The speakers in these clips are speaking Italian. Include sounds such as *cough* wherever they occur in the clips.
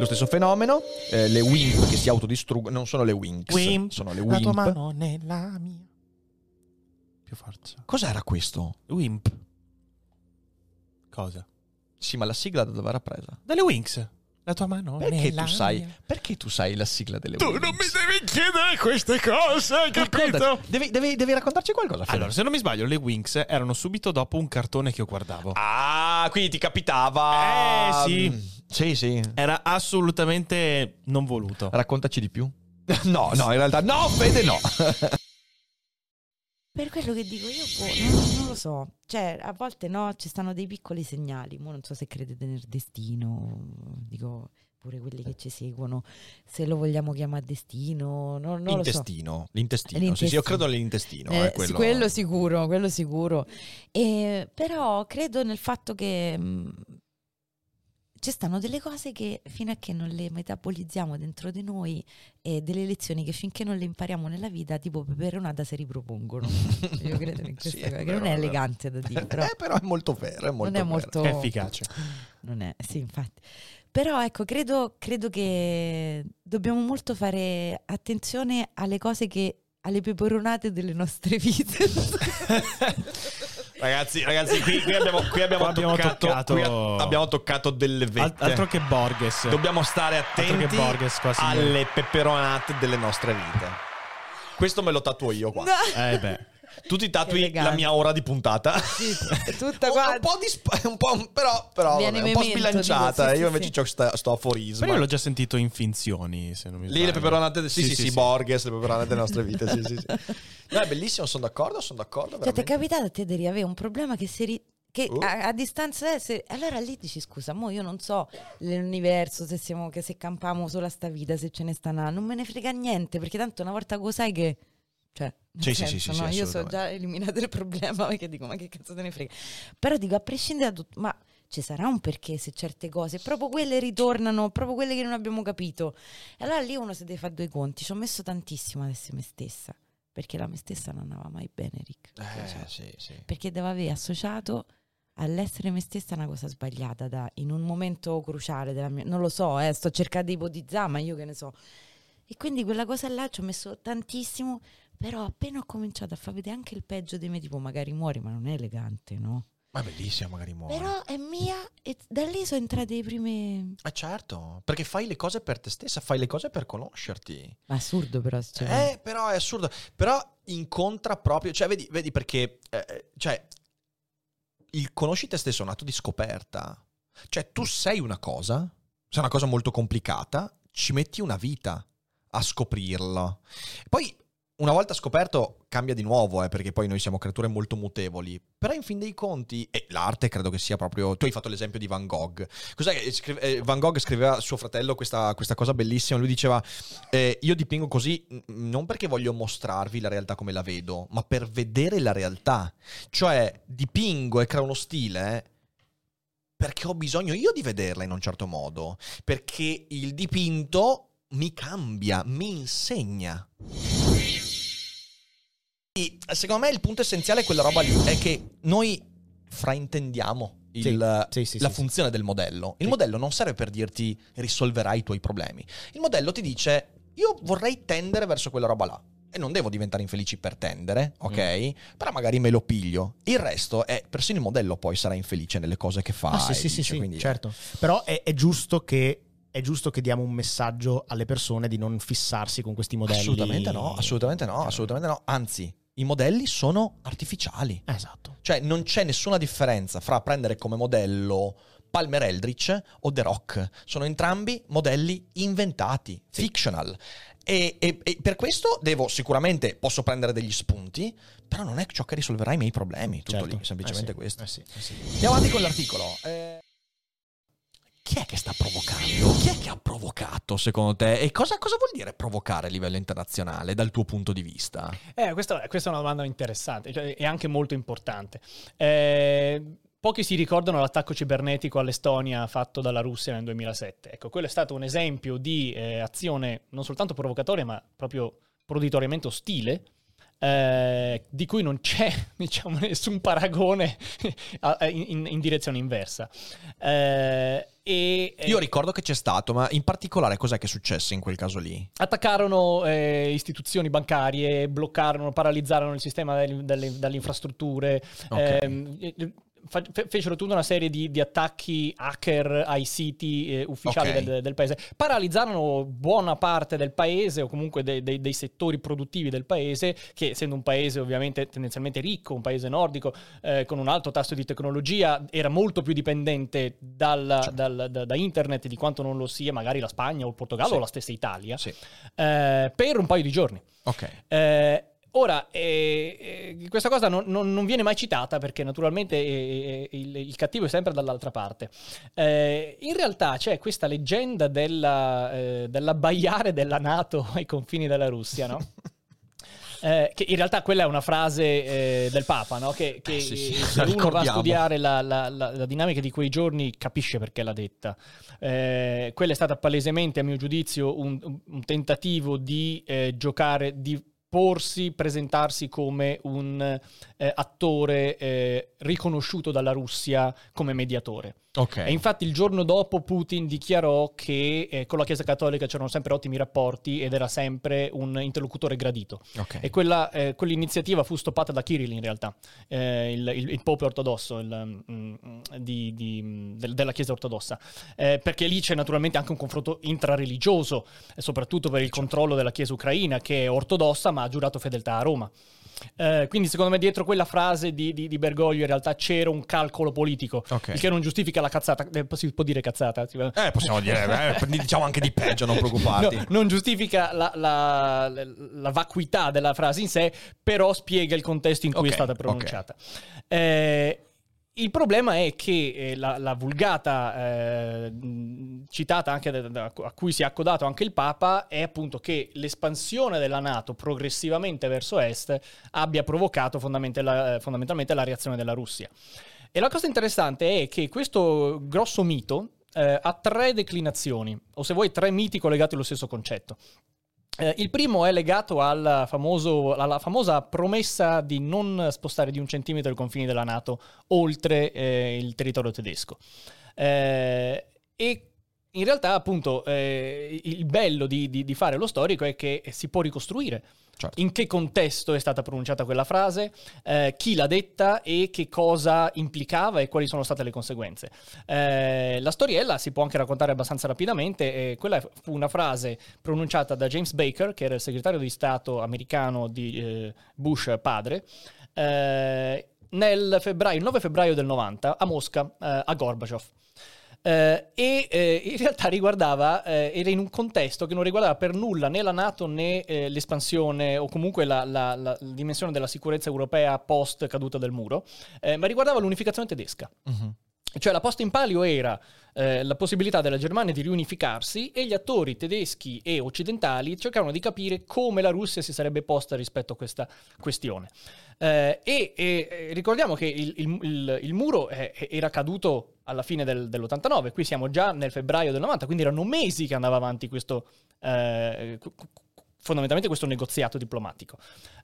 Lo stesso fenomeno, eh, le wimp che si autodistruggono, non sono le winx, Wimp, sono le La tua wimp. mano nella mia. Più forza. Cos'era questo? Wimp. Cosa? Sì, ma la sigla da dove era presa? Dalle Winx. La tua mano Perché nella tu sai? mia. Perché tu sai la sigla delle Tu Winx? non mi devi chiedere queste cose, hai capito? Devi, devi- devi raccontarci qualcosa. Fede. Allora, se non mi sbaglio, le Winx erano subito dopo un cartone che io guardavo. Ah, quindi ti capitava. Eh, sì. Mm, Sì, sì. Era assolutamente non voluto. Raccontaci di più. *laughs* No, no, in realtà no, Fede no. Per quello che dico io, boh, non, non lo so. Cioè, a volte no, ci stanno dei piccoli segnali. Mo non so se credete nel destino, dico pure quelli che ci seguono, se lo vogliamo chiamare destino, non, non lo so. L'intestino. L'intestino. Sì, L'intestino. sì, io credo nell'intestino. Eh, eh, quello... quello sicuro, quello sicuro. E, però credo nel fatto che mh, ci stanno delle cose che fino a che non le metabolizziamo dentro di noi e delle lezioni che finché non le impariamo nella vita, tipo peperonata si ripropongono. *laughs* Io credo in questa Sì, cosa, che non è elegante da dire, però *laughs* Eh, però è molto vero, è molto non è molto È efficace. *laughs* non è, sì, infatti. Però ecco, credo, credo che dobbiamo molto fare attenzione alle cose che alle peperonate delle nostre vite. Ragazzi, ragazzi, qui, qui abbiamo, qui abbiamo Qua abbiamo toccato, toccato- qui a- abbiamo toccato delle vette. altro che Borges. Dobbiamo stare Altro che attenti Borges alle peperonate delle nostre vite. Questo me lo tatuo io qua. Eh beh. Tu ti tatui la mia ora di puntata. Sì, *laughs* tutta Un- qua. un po' di sp- un po', però, però Viene vabbè, un po' sbilanciata. dico, sì, io invece sì. ho sta- sto aforisma. Però io l'ho già sentito in finzioni, se non mi Lì le peperonate, sì, sì, sì, Borges, le peperonate delle nostre vite. Sì, sì, sì. *laughs* No, è bellissimo, sono d'accordo, sono d'accordo. Cioè, ti è veramente. capitato a te di avere un problema che si ri- che Uh. a, a distanza se- allora lì dici scusa mo io non so l'universo se siamo che se campiamo solo a sta vita se ce ne sta una non me ne frega niente perché tanto una volta che lo sai che cioè Sì, senso, sì, sì, no, sì, io so assolutamente. già eliminato il problema *laughs* perché dico ma che cazzo te ne frega però dico a prescindere da tutto ma ci sarà un perché se certe cose proprio quelle ritornano proprio quelle che non abbiamo capito e allora lì uno si deve fare due conti ci ho messo tantissimo ad essere me stessa perché la me stessa non andava mai bene Rick Eh, Cioè, sì, sì. perché devo aver associato all'essere me stessa una cosa sbagliata da, in un momento cruciale della mia non lo so, eh, sto cercando di ipotizzare, ma io che ne so. E quindi quella cosa là ci ho messo tantissimo, però appena ho cominciato a far vedere anche il peggio di me, tipo magari muori, ma non è elegante, no? Ma è bellissima, magari muore. Però è mia e da lì sono entrate le prime... Eh certo, perché fai le cose per te stessa, fai le cose per conoscerti. Ma assurdo però, cioè, Eh, però è assurdo. Però incontra proprio, cioè vedi, vedi perché, eh, cioè, il conosci te stesso è un atto di scoperta. Cioè, tu sei una cosa, sei una cosa molto complicata, ci metti una vita a scoprirla. Poi, una volta scoperto, cambia di nuovo, eh, perché poi noi siamo creature molto mutevoli. Però, in fin dei conti, e l'arte credo che sia proprio. Tu hai fatto l'esempio di Van Gogh. Cos'è scrive- eh, Van Gogh scriveva a suo fratello questa, questa cosa bellissima. Lui diceva: eh, Io dipingo così non perché voglio mostrarvi la realtà come la vedo, ma per vedere la realtà. Cioè, dipingo e creo uno stile. eh, Perché ho bisogno io di vederla in un certo modo. Perché il dipinto mi cambia, mi insegna. Secondo me il punto essenziale è quella roba lì, è che noi fraintendiamo il- Sì, sì, sì, la funzione del modello. Il modello non serve per dirti risolverai i tuoi problemi. Il modello ti dice io vorrei tendere verso quella roba là. E non devo diventare infelici per tendere, ok? Mm. Però magari me lo piglio. Il resto è, persino il modello poi sarà infelice nelle cose che fa. Ah, sì, sì, dice, sì, quindi- certo. Però è, è giusto che è giusto che diamo un messaggio alle persone di non fissarsi con questi modelli. Assolutamente no, assolutamente no, assolutamente no. Anzi, i modelli sono artificiali. Esatto. Cioè, non c'è nessuna differenza fra prendere come modello Palmer Eldritch o The Rock. Sono entrambi modelli inventati, fictional. E, e- e per questo devo sicuramente posso prendere degli spunti, però non è ciò che risolverà i miei problemi. Tutto Certo. lì, semplicemente Eh sì, questo. eh sì, eh sì. Andiamo avanti con l'articolo. Eh, Chi è che sta provocando? Chi è che ha provocato secondo te? E cosa, cosa vuol dire provocare a livello internazionale dal tuo punto di vista? Eh, questa, questa è una domanda interessante cioè, e anche molto importante. Eh, pochi si ricordano l'attacco cibernetico all'Estonia fatto dalla Russia nel 2007. Ecco, quello è stato un esempio di eh, azione non soltanto provocatoria, ma proprio proditoriamente ostile. Eh, di cui non c'è *laughs* diciamo, nessun paragone *laughs* a- in, in direzione inversa. Eh, e, Io ricordo che c'è stato, ma in particolare cos'è che è successo in quel caso lì? Attaccarono eh, istituzioni bancarie, bloccarono, paralizzarono il sistema delle, delle- delle infrastrutture, Ok. ehm, eh, fecero tutta una serie di, di attacchi hacker ai siti eh, ufficiali Ok. del, del paese, paralizzarono buona parte del paese o comunque dei, dei- dei settori produttivi del paese, che essendo un paese ovviamente tendenzialmente ricco, un paese nordico, eh, con un alto tasso di tecnologia, era molto più dipendente dal- dal- da, da internet di quanto non lo sia magari la Spagna o il Portogallo Sì. o la stessa Italia Sì. eh, per un paio di giorni. Ok. Ora, eh, eh, questa cosa non, non- non viene mai citata perché naturalmente eh, eh, il, il cattivo è sempre dall'altra parte. Eh, in realtà c'è questa leggenda della, eh, dell'abbaiare della Nato *laughs* ai confini della Russia, no? *laughs* Eh, che in realtà quella è una frase eh, del Papa, no? che, che Eh, sì, sì, se *laughs* uno va a studiare la, la- la- la dinamica di quei giorni capisce perché l'ha detta. Quella è stata palesemente, a mio giudizio, un, un tentativo di giocare, di porsi, presentarsi come un eh, attore eh, riconosciuto dalla Russia come mediatore. Ok. E infatti il giorno dopo Putin dichiarò che eh, con la Chiesa Cattolica c'erano sempre ottimi rapporti ed era sempre un interlocutore gradito. Ok. E quella, eh, quell'iniziativa fu stoppata da Kirill in realtà, eh, il, il- il pope ortodosso il, mm, di- di- del- della Chiesa ortodossa, Eh, perché lì c'è naturalmente anche un confronto intrareligioso, eh, soprattutto per il controllo della Chiesa ucraina che è ortodossa ma ha giurato fedeltà a Roma. Eh, quindi secondo me dietro quella frase di, di- di Bergoglio in realtà c'era un calcolo politico, Ok. il che non giustifica la cazzata, eh, si può dire cazzata? Eh, possiamo dire, *laughs* eh, diciamo anche di peggio, non preoccuparti. No, non giustifica la, la- la vacuità della frase in sé, però spiega il contesto in cui Ok, è stata pronunciata. Eh, il problema è che eh, la, la vulgata eh, citata anche da- da- a cui si è accodato anche il Papa è appunto che l'espansione della Nato progressivamente verso est abbia provocato fondamentalmente la, eh, fondamentalmente la reazione della Russia. E la cosa interessante è che questo grosso mito eh, ha tre declinazioni, o se vuoi tre miti collegati allo stesso concetto. Eh, il primo è legato al famoso- alla famosa promessa di non spostare di un centimetro i confini della Nato oltre eh, il territorio tedesco. Eh, e in realtà, appunto, eh, il bello di, di- di fare lo storico è che si può ricostruire Certo. in che contesto è stata pronunciata quella frase, eh, chi l'ha detta e che cosa implicava e quali sono state le conseguenze. Eh, la storiella si può anche raccontare abbastanza rapidamente. eh, quella fu una frase pronunciata da James Baker, che era il segretario di Stato americano di eh, Bush padre. eh, nel febbraio, il 9 febbraio del 90 a Mosca, eh, a Gorbaciov. Eh, e eh, in realtà riguardava, eh, era in un contesto che non riguardava per nulla né la Nato né eh, l'espansione o comunque la, la- la- dimensione della sicurezza europea post caduta del muro, eh, ma riguardava l'unificazione tedesca. Mhm. Cioè la posta in palio era eh, la possibilità della Germania di riunificarsi e gli attori tedeschi e occidentali cercavano di capire come la Russia si sarebbe posta rispetto a questa questione. Eh, e, e, ricordiamo che il, il- il- il muro eh, era caduto alla fine del- dell'89, qui siamo già nel febbraio del 90, quindi erano mesi che andava avanti questo, eh, fondamentalmente questo negoziato diplomatico.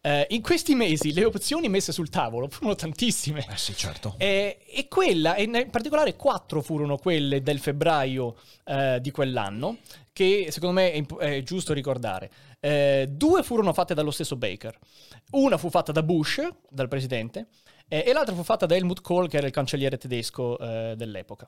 Eh, in questi mesi le opzioni messe sul tavolo furono tantissime. Eh sì, certo. Eh, e quella, e in particolare quattro furono quelle del febbraio eh, di quell'anno, che secondo me è, imp- è giusto ricordare. Eh, due furono fatte dallo stesso Baker. Una fu fatta da Bush, dal presidente, e l'altra fu fatta da Helmut Kohl, che era il cancelliere tedesco eh, dell'epoca.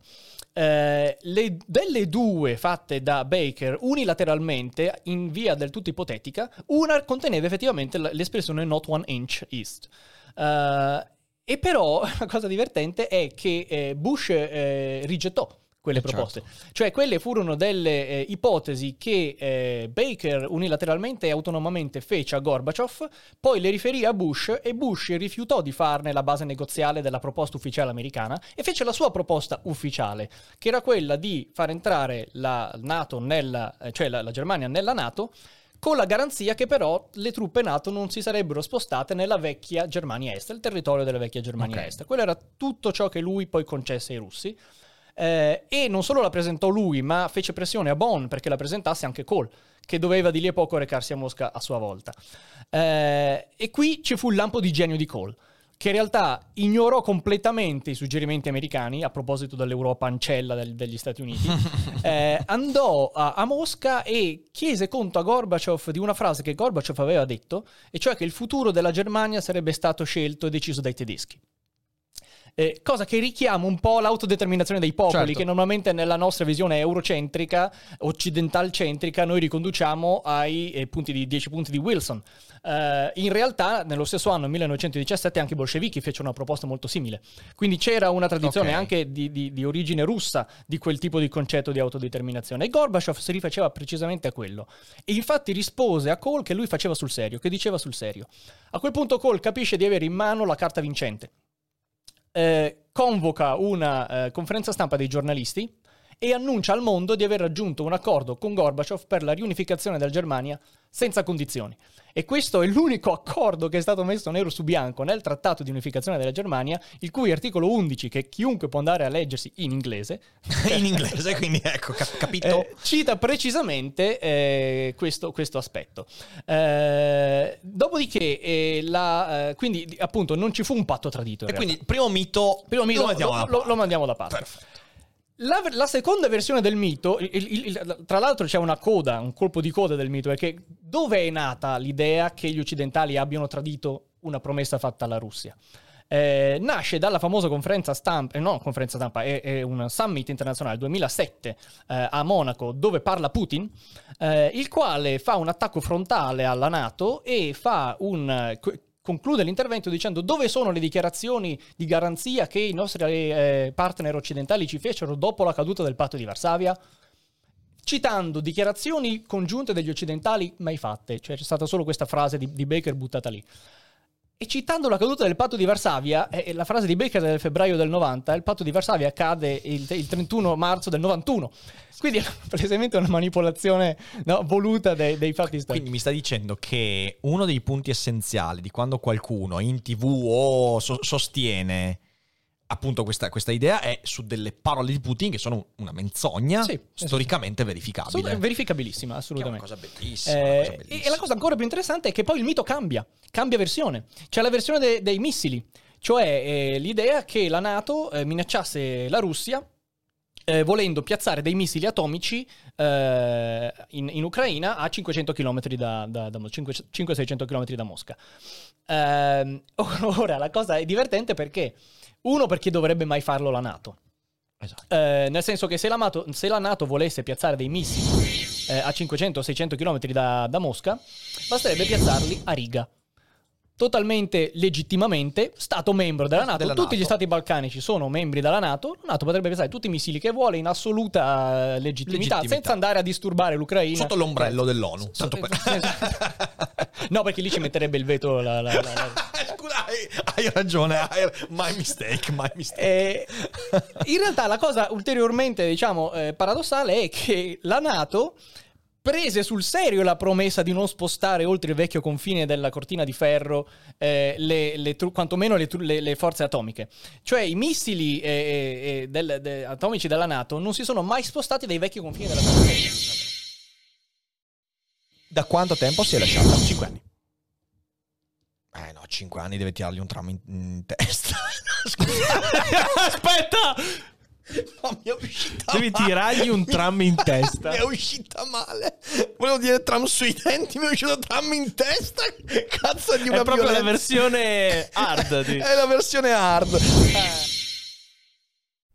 Eh, le- delle due fatte da Baker unilateralmente, in via del tutto ipotetica, una conteneva effettivamente l'espressione not one inch east. Eh, e però *laughs* la cosa divertente è che eh, Bush eh, rigettò quelle certo. proposte. Cioè, quelle furono delle eh, ipotesi che eh, Baker unilateralmente e autonomamente fece a Gorbaciov, poi le riferì a Bush e Bush rifiutò di farne la base negoziale della proposta ufficiale americana e fece la sua proposta ufficiale, che era quella di far entrare la NATO nella, eh, cioè la, la Germania nella NATO con la garanzia che però le truppe NATO non si sarebbero spostate nella vecchia Germania Est, il territorio della vecchia Germania Ok. Est. Quello era tutto ciò che lui poi concesse ai russi. Eh, e non solo la presentò lui, ma fece pressione a Bonn perché la presentasse anche Kohl, che doveva di lì a poco recarsi a Mosca a sua volta. Eh, e qui ci fu il lampo di genio di Kohl, che in realtà ignorò completamente i suggerimenti americani a proposito dell'Europa ancella del- degli Stati Uniti. *laughs* Eh, andò a, a Mosca e chiese conto a Gorbaciov di una frase che Gorbaciov aveva detto, e cioè che il futuro della Germania sarebbe stato scelto e deciso dai tedeschi. Eh, cosa che richiama un po' l'autodeterminazione dei popoli, Certo. che normalmente nella nostra visione eurocentrica, occidental-centrica, noi riconduciamo ai eh, punti di 10 punti di Wilson. Eh, in realtà, nello stesso anno, 1917, anche i bolscevichi fecero una proposta molto simile. Quindi c'era una tradizione Ok. anche di, di- di origine russa di quel tipo di concetto di autodeterminazione. E Gorbaciov si rifaceva precisamente a quello. E infatti rispose a Kohl che lui faceva sul serio, che diceva sul serio. A quel punto Kohl capisce di avere in mano la carta vincente eh, convoca una eh, conferenza stampa dei giornalisti e annuncia al mondo di aver raggiunto un accordo con Gorbaciov per la riunificazione della Germania senza condizioni. E questo è l'unico accordo che è stato messo nero su bianco nel trattato di unificazione della Germania, il cui articolo 11, che chiunque può andare a leggersi in inglese, *laughs* In inglese, quindi ecco, cap- capito? eh, cita precisamente eh, questo, questo aspetto. Eh, dopodiché, eh, la, eh, quindi di- appunto non ci fu un patto tradito. e realtà. quindi, primo mito, Primo mito, lo lo, lo- lo mandiamo da parte. Perfetto. La, la seconda versione del mito, il- il- il- tra l'altro c'è una coda, un colpo di coda del mito, perché dove è nata l'idea che gli occidentali abbiano tradito una promessa fatta alla Russia? Eh, nasce dalla famosa conferenza stampa, eh, no, conferenza stampa, è, è un summit internazionale 2007 eh, a Monaco dove parla Putin, eh, il quale fa un attacco frontale alla Nato e fa un, eh, conclude l'intervento dicendo dove sono le dichiarazioni di garanzia che i nostri eh, partner occidentali ci fecero dopo la caduta del patto di Varsavia? Citando dichiarazioni congiunte degli occidentali mai fatte, cioè c'è stata solo questa frase di, di Baker buttata lì. E citando la caduta del patto di Varsavia, eh, la frase di Baker del febbraio del 90, il patto di Varsavia cade il, il 31 marzo del 91. Quindi è *laughs* palesemente una manipolazione no, voluta dei, dei fatti storici. Quindi mi sta dicendo che uno dei punti essenziali di quando qualcuno in tv o so- sostiene appunto questa, questa idea è su delle parole di Putin che sono una menzogna Sì, storicamente Assolut- verificabile. verificabilissima, Che è una assolutamente. cosa bellissima. Eh, una cosa e- bellissima. e la cosa ancora più interessante è che poi il mito cambia, cambia versione. C'è la versione de- dei missili, cioè eh, l'idea che la Nato eh, minacciasse la Russia eh, volendo piazzare dei missili atomici eh, in, in Ucraina a 500 km da, da, da Mo- 5 500-600 km da Mosca. Ehm, *laughs* ora la cosa è divertente perché, uno, perché dovrebbe mai farlo la Nato? Esatto. Eh, nel senso che se la, NATO, se la NATO volesse piazzare dei missili eh, a 500-600 km da, da Mosca, basterebbe piazzarli a riga. Totalmente legittimamente, Stato membro della NATO. Della tutti NATO. gli stati balcanici sono membri della NATO. La NATO potrebbe piazzare tutti i missili che vuole in assoluta eh, legittimità, Legittimità. senza andare a disturbare l'Ucraina. Sotto l'ombrello dell'ONU. Tanto per... Esatto. *laughs* no, perché lì ci metterebbe il veto la- la- la- *laughs* hai ragione. hai- My mistake, my mistake. Eh, in realtà la cosa ulteriormente, diciamo, eh, paradossale è che la NATO prese sul serio la promessa di non spostare oltre il vecchio confine della cortina di ferro eh, le, le tru- quantomeno le, tru- le- le forze atomiche. Cioè i missili eh, eh, eh, del- de- atomici della NATO non si sono mai spostati dai vecchi confini della cortina. Da quanto tempo si è lasciata? 5 anni. Eh no, 5 anni deve tirargli un tram in, in testa. *laughs* *laughs* Aspetta! *laughs* No, mi è uscita Devi male. tirargli un tram in *laughs* testa. mi è uscita male. Volevo dire tram sui denti, mi è uscito tram in testa. *laughs* Cazzo di una È proprio la violenza. versione hard. di- È la versione hard.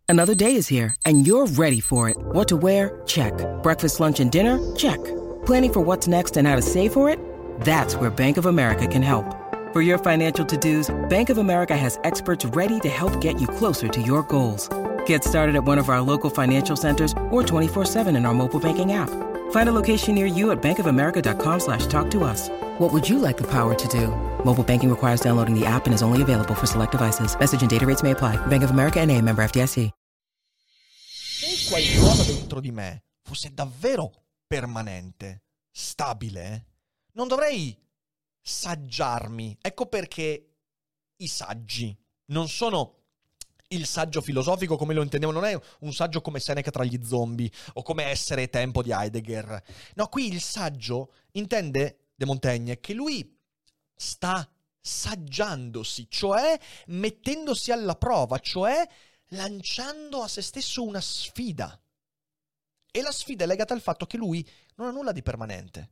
Another day is here, and you're ready for it. What to wear? Check. Breakfast, lunch, and dinner? Check. Planning for what's next and how to save for it? That's where Bank of America can help. For your financial to dos, Bank of America has experts ready to help get you closer to your goals. Get started at one of our local financial centers or 24-7 in our mobile banking app. Find a location near you at bankofamerica.com slash talk to us. What would you like the power to do? Mobile banking requires downloading the app and is only available for select devices. Message and data rates may apply. Bank of America and a member FDIC. Se qualcosa dentro di me fosse davvero permanente, stabile, non dovrei saggiarmi. Ecco perché i saggi non sono il saggio filosofico come lo intendevo, non è un saggio come Seneca tra gli zombie o come Essere e Tempo di Heidegger. No, qui il saggio intende De Montaigne che lui sta saggiandosi, cioè mettendosi alla prova, cioè lanciando a se stesso una sfida. E la sfida è legata al fatto che lui non ha nulla di permanente.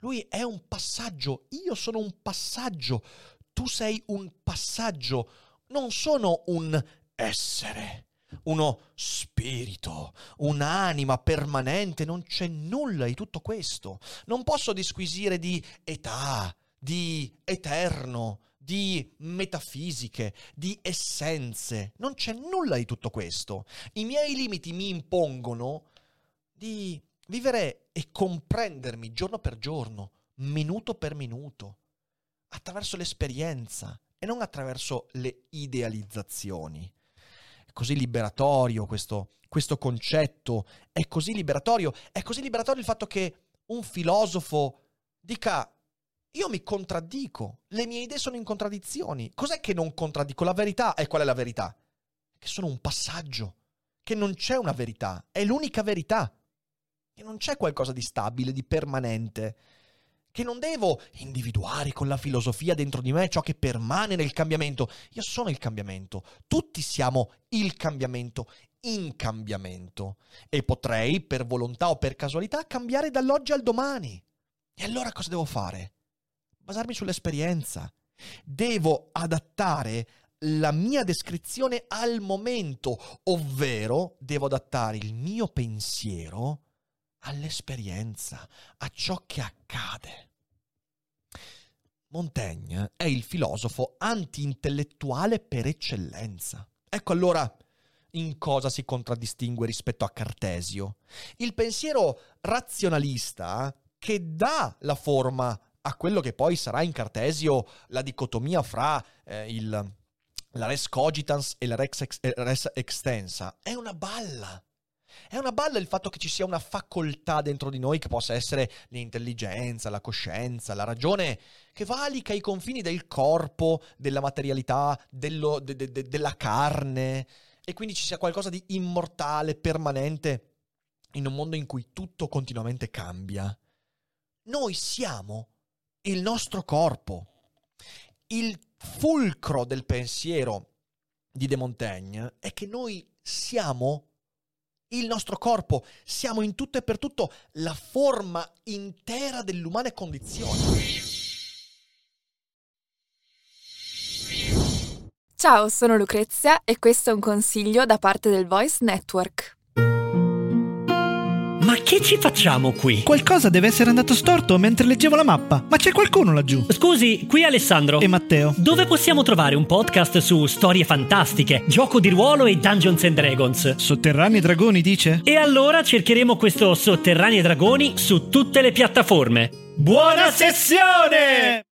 Lui è un passaggio, io sono un passaggio, tu sei un passaggio, non sono un essere, uno spirito, un'anima permanente, non c'è nulla di tutto questo. Non posso disquisire di età, di eterno, di metafisiche, di essenze. Non c'è nulla di tutto questo. I miei limiti mi impongono di vivere e comprendermi giorno per giorno, minuto per minuto, attraverso l'esperienza e non attraverso le idealizzazioni. È così liberatorio questo, questo concetto, è così liberatorio, è così liberatorio il fatto che un filosofo dica io mi contraddico, le mie idee sono in contraddizioni. Cos'è che non contraddico? La verità. E qual è la verità? Che sono un passaggio, che non c'è una verità, è l'unica verità. Che non c'è qualcosa di stabile, di permanente. Che non devo individuare con la filosofia dentro di me ciò che permane nel cambiamento. Io sono il cambiamento. Tutti siamo il cambiamento, in cambiamento. E potrei, per volontà o per casualità, cambiare dall'oggi al domani. E allora cosa devo fare? basarmi sull'esperienza. Devo adattare la mia descrizione al momento, ovvero devo adattare il mio pensiero all'esperienza, a ciò che accade. Montaigne è il filosofo anti-intellettuale per eccellenza. Ecco allora in cosa si contraddistingue rispetto a Cartesio. Il pensiero razionalista che dà la forma a quello che poi sarà in Cartesio la dicotomia fra eh, il, la res cogitans e la res, ex, eh, res extensa. È una balla. È una balla il fatto che ci sia una facoltà dentro di noi che possa essere l'intelligenza, la coscienza, la ragione, che valica i confini del corpo, della materialità, dello, de, de, de, della carne, e quindi ci sia qualcosa di immortale, permanente, in un mondo in cui tutto continuamente cambia. Noi siamo il nostro corpo. Il fulcro del pensiero di De Montaigne è che noi siamo il nostro corpo, siamo in tutto e per tutto la forma intera dell'umana condizione. Ciao, sono Lucrezia e questo è un consiglio da parte del Voice Network. Che ci facciamo qui? Qualcosa deve essere andato storto mentre leggevo la mappa. Ma c'è qualcuno laggiù? Scusi, qui Alessandro. E Matteo. Dove possiamo trovare un podcast su storie fantastiche, gioco di ruolo e Dungeons and Dragons? Sotterranei dragoni, dice? E allora cercheremo questo Sotterranei Dragoni su tutte le piattaforme. Buona sessione!